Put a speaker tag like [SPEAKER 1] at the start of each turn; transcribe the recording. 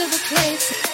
[SPEAKER 1] to the